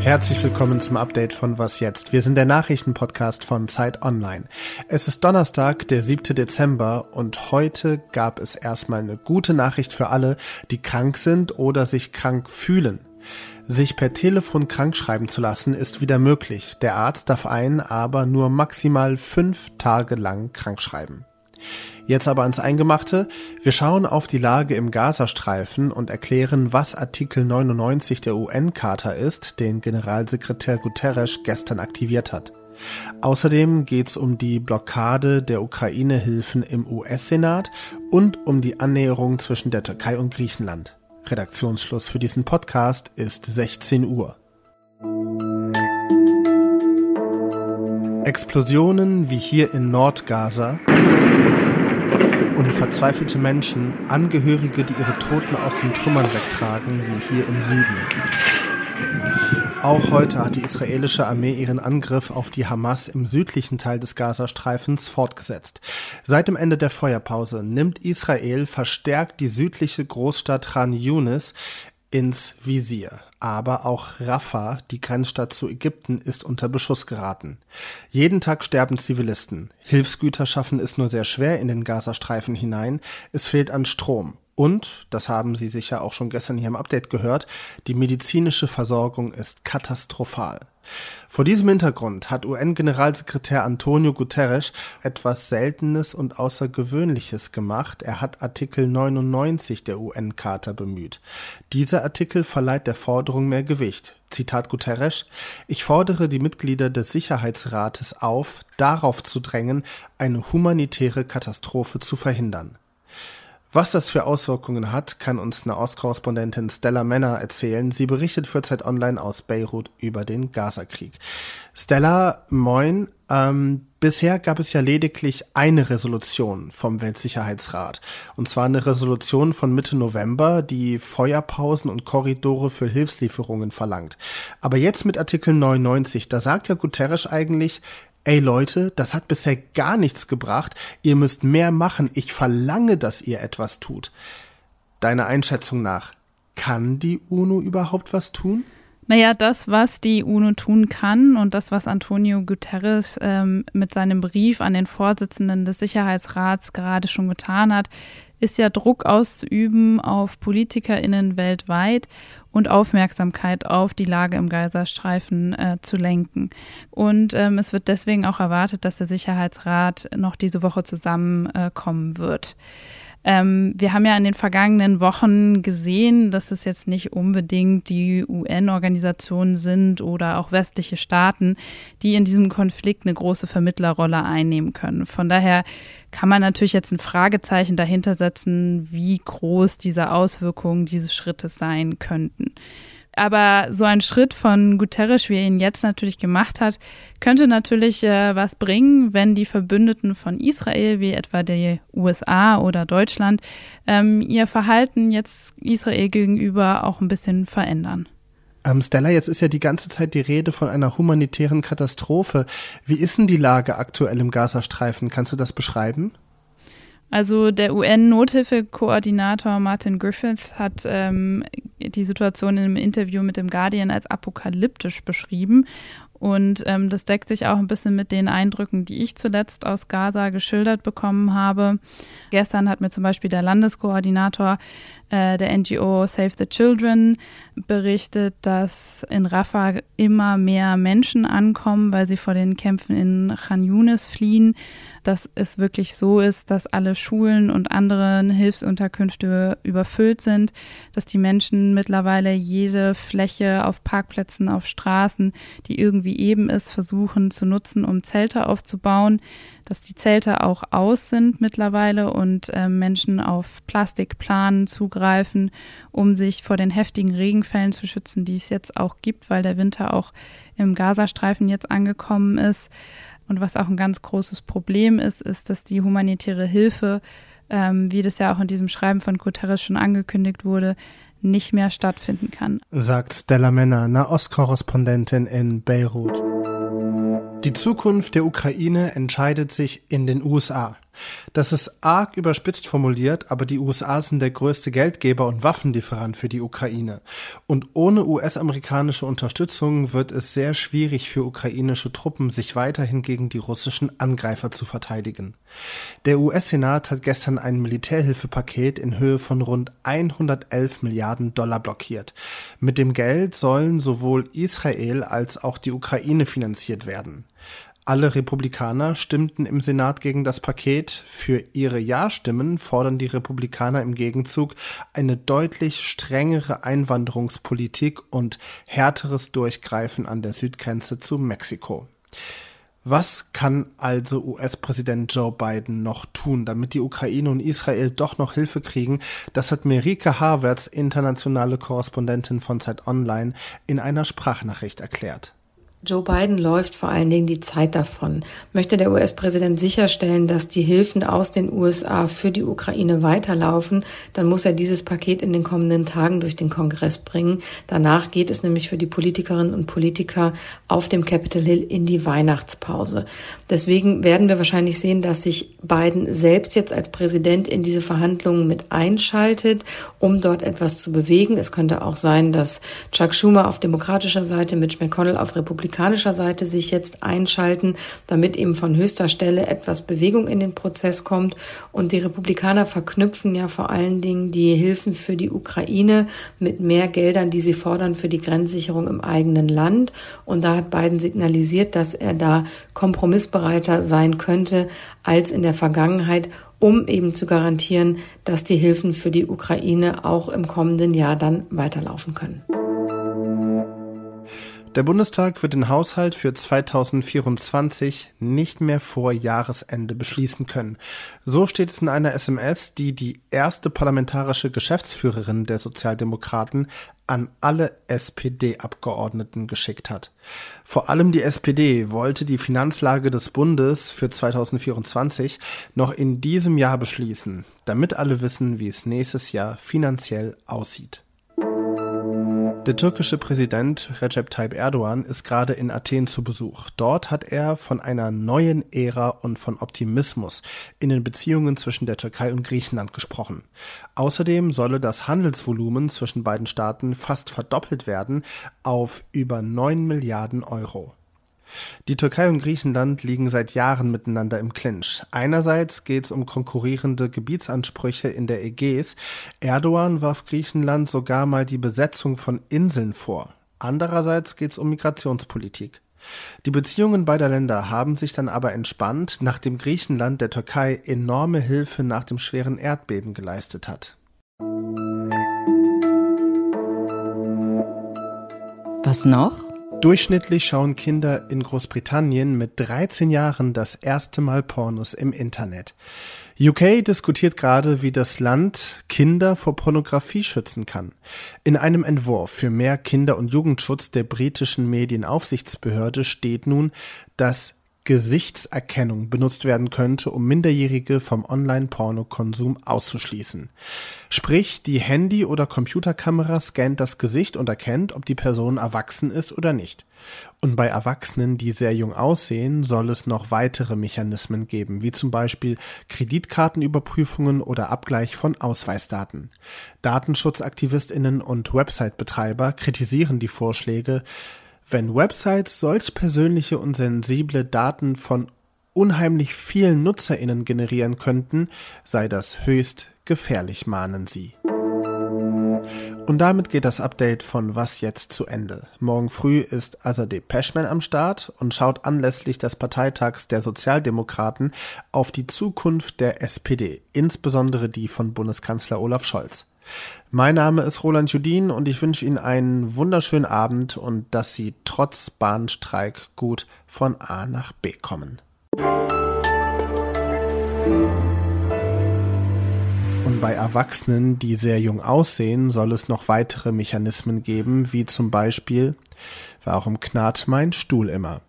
Herzlich willkommen zum Update von Was jetzt? Wir sind der Nachrichtenpodcast von Zeit Online. Es ist Donnerstag, der 7. Dezember und heute gab es erstmal eine gute Nachricht für alle, die krank sind oder sich krank fühlen. Sich per Telefon krank schreiben zu lassen ist wieder möglich. Der Arzt darf einen aber nur maximal fünf Tage lang krank schreiben. Jetzt aber ans Eingemachte. Wir schauen auf die Lage im Gazastreifen und erklären, was Artikel 99 der UN-Charta ist, den Generalsekretär Guterres gestern aktiviert hat. Außerdem geht es um die Blockade der Ukraine-Hilfen im US-Senat und um die Annäherung zwischen der Türkei und Griechenland. Redaktionsschluss für diesen Podcast ist 16 Uhr. Explosionen wie hier in Nordgaza und verzweifelte Menschen, Angehörige, die ihre Toten aus den Trümmern wegtragen, wie hier im Süden. Auch heute hat die israelische Armee ihren Angriff auf die Hamas im südlichen Teil des Gazastreifens fortgesetzt. Seit dem Ende der Feuerpause nimmt Israel verstärkt die südliche Großstadt Khan Yunis ins Visier. Aber auch Rafah, die Grenzstadt zu Ägypten, ist unter Beschuss geraten. Jeden Tag sterben Zivilisten. Hilfsgüter schaffen es nur sehr schwer in den Gazastreifen hinein. Es fehlt an Strom. Und, das haben Sie sicher auch schon gestern hier im Update gehört, die medizinische Versorgung ist katastrophal. Vor diesem Hintergrund hat UN-Generalsekretär Antonio Guterres etwas Seltenes und Außergewöhnliches gemacht. Er hat Artikel 99 der UN-Charta bemüht. Dieser Artikel verleiht der Forderung mehr Gewicht. Zitat Guterres, ich fordere die Mitglieder des Sicherheitsrates auf, darauf zu drängen, eine humanitäre Katastrophe zu verhindern. Was das für Auswirkungen hat, kann uns eine Ostkorrespondentin Stella Männer erzählen. Sie berichtet für Zeit Online aus Beirut über den Gazakrieg. Stella, moin. Ähm, bisher gab es ja lediglich eine Resolution vom Weltsicherheitsrat. Und zwar eine Resolution von Mitte November, die Feuerpausen und Korridore für Hilfslieferungen verlangt. Aber jetzt mit Artikel 99, da sagt ja Guterres eigentlich, ey Leute, das hat bisher gar nichts gebracht, ihr müsst mehr machen, ich verlange, dass ihr etwas tut. Deiner Einschätzung nach, kann die UNO überhaupt was tun? Naja, das, was die UNO tun kann und das, was Antonio Guterres ähm, mit seinem Brief an den Vorsitzenden des Sicherheitsrats gerade schon getan hat, ist ja Druck auszuüben auf PolitikerInnen weltweit und Aufmerksamkeit auf die Lage im Gazastreifen äh, zu lenken. Und ähm, es wird deswegen auch erwartet, dass der Sicherheitsrat noch diese Woche zusammenkommen äh, wird. Ähm, wir haben ja in den vergangenen Wochen gesehen, dass es jetzt nicht unbedingt die UN-Organisationen sind oder auch westliche Staaten, die in diesem Konflikt eine große Vermittlerrolle einnehmen können. Von daher kann man natürlich jetzt ein Fragezeichen dahinter setzen, wie groß diese Auswirkungen dieses Schrittes sein könnten. Aber so ein Schritt von Guterres, wie er ihn jetzt natürlich gemacht hat, könnte natürlich äh, was bringen, wenn die Verbündeten von Israel, wie etwa die USA oder Deutschland, ähm, ihr Verhalten jetzt Israel gegenüber auch ein bisschen verändern. Ähm, Stella, jetzt ist ja die ganze Zeit die Rede von einer humanitären Katastrophe. Wie ist denn die Lage aktuell im Gazastreifen? Kannst du das beschreiben? Also der UN-Nothilfekoordinator Martin Griffiths hat ähm, die Situation in einem Interview mit dem Guardian als apokalyptisch beschrieben. Und ähm, das deckt sich auch ein bisschen mit den Eindrücken, die ich zuletzt aus Gaza geschildert bekommen habe. Gestern hat mir zum Beispiel der Landeskoordinator der NGO Save the Children berichtet, dass in Rafah immer mehr Menschen ankommen, weil sie vor den Kämpfen in Khan Yunis fliehen. Dass es wirklich so ist, dass alle Schulen und anderen Hilfsunterkünfte überfüllt sind, dass die Menschen mittlerweile jede Fläche auf Parkplätzen, auf Straßen, die irgendwie eben ist, versuchen zu nutzen, um Zelte aufzubauen dass die Zelte auch aus sind mittlerweile und äh, Menschen auf Plastikplanen zugreifen, um sich vor den heftigen Regenfällen zu schützen, die es jetzt auch gibt, weil der Winter auch im Gazastreifen jetzt angekommen ist. Und was auch ein ganz großes Problem ist, ist, dass die humanitäre Hilfe, ähm, wie das ja auch in diesem Schreiben von Guterres schon angekündigt wurde, nicht mehr stattfinden kann. Sagt Stella Männer, Nahostkorrespondentin in Beirut. Die Zukunft der Ukraine entscheidet sich in den USA. Das ist arg überspitzt formuliert, aber die USA sind der größte Geldgeber und Waffenlieferant für die Ukraine. Und ohne US-amerikanische Unterstützung wird es sehr schwierig für ukrainische Truppen, sich weiterhin gegen die russischen Angreifer zu verteidigen. Der US-Senat hat gestern ein Militärhilfepaket in Höhe von rund 111 Milliarden Dollar blockiert. Mit dem Geld sollen sowohl Israel als auch die Ukraine finanziert werden. Alle Republikaner stimmten im Senat gegen das Paket. Für ihre Ja-Stimmen fordern die Republikaner im Gegenzug eine deutlich strengere Einwanderungspolitik und härteres Durchgreifen an der Südgrenze zu Mexiko. Was kann also US-Präsident Joe Biden noch tun, damit die Ukraine und Israel doch noch Hilfe kriegen? Das hat Merike Havertz, internationale Korrespondentin von Zeit Online, in einer Sprachnachricht erklärt. Joe Biden läuft vor allen Dingen die Zeit davon. Möchte der US-Präsident sicherstellen, dass die Hilfen aus den USA für die Ukraine weiterlaufen, dann muss er dieses Paket in den kommenden Tagen durch den Kongress bringen. Danach geht es nämlich für die Politikerinnen und Politiker auf dem Capitol Hill in die Weihnachtspause. Deswegen werden wir wahrscheinlich sehen, dass sich Biden selbst jetzt als Präsident in diese Verhandlungen mit einschaltet, um dort etwas zu bewegen. Es könnte auch sein, dass Chuck Schumer auf demokratischer Seite, Mitch McConnell auf Republikanischer republikanischer Seite sich jetzt einschalten, damit eben von höchster Stelle etwas Bewegung in den Prozess kommt. Und die Republikaner verknüpfen ja vor allen Dingen die Hilfen für die Ukraine mit mehr Geldern, die sie fordern für die Grenzsicherung im eigenen Land. Und da hat Biden signalisiert, dass er da kompromissbereiter sein könnte als in der Vergangenheit um eben zu garantieren, dass die Hilfen für die Ukraine auch im kommenden Jahr dann weiterlaufen können. Der Bundestag wird den Haushalt für 2024 nicht mehr vor Jahresende beschließen können. So steht es in einer SMS, die die erste parlamentarische Geschäftsführerin der Sozialdemokraten an alle SPD-Abgeordneten geschickt hat. Vor allem die SPD wollte die Finanzlage des Bundes für 2024 noch in diesem Jahr beschließen, damit alle wissen, wie es nächstes Jahr finanziell aussieht. Der türkische Präsident Recep Tayyip Erdogan ist gerade in Athen zu Besuch. Dort hat er von einer neuen Ära und von Optimismus in den Beziehungen zwischen der Türkei und Griechenland gesprochen. Außerdem solle das Handelsvolumen zwischen beiden Staaten fast verdoppelt werden auf über 9 Milliarden Euro. Die Türkei und Griechenland liegen seit Jahren miteinander im Clinch. Einerseits geht es um konkurrierende Gebietsansprüche in der Ägäis. Erdogan warf Griechenland sogar mal die Besetzung von Inseln vor. Andererseits geht es um Migrationspolitik. Die Beziehungen beider Länder haben sich dann aber entspannt, nachdem Griechenland der Türkei enorme Hilfe nach dem schweren Erdbeben geleistet hat. Was noch? Durchschnittlich schauen Kinder in Großbritannien mit 13 Jahren das erste Mal Pornos im Internet. UK diskutiert gerade, wie das Land Kinder vor Pornografie schützen kann. In einem Entwurf für mehr Kinder- und Jugendschutz der britischen Medienaufsichtsbehörde steht nun, dass Gesichtserkennung benutzt werden könnte, um Minderjährige vom Online-Pornokonsum auszuschließen. Sprich, die Handy- oder Computerkamera scannt das Gesicht und erkennt, ob die Person erwachsen ist oder nicht. Und bei Erwachsenen, die sehr jung aussehen, soll es noch weitere Mechanismen geben, wie zum Beispiel Kreditkartenüberprüfungen oder Abgleich von Ausweisdaten. Datenschutzaktivistinnen und Website-Betreiber kritisieren die Vorschläge, wenn Websites solch persönliche und sensible Daten von unheimlich vielen Nutzerinnen generieren könnten, sei das höchst gefährlich, mahnen sie. Und damit geht das Update von Was jetzt zu Ende. Morgen früh ist Azadeh Peschman am Start und schaut anlässlich des Parteitags der Sozialdemokraten auf die Zukunft der SPD, insbesondere die von Bundeskanzler Olaf Scholz. Mein Name ist Roland Judin und ich wünsche Ihnen einen wunderschönen Abend und dass Sie trotz Bahnstreik gut von A nach B kommen. Und bei Erwachsenen, die sehr jung aussehen, soll es noch weitere Mechanismen geben, wie zum Beispiel, warum knarrt mein Stuhl immer?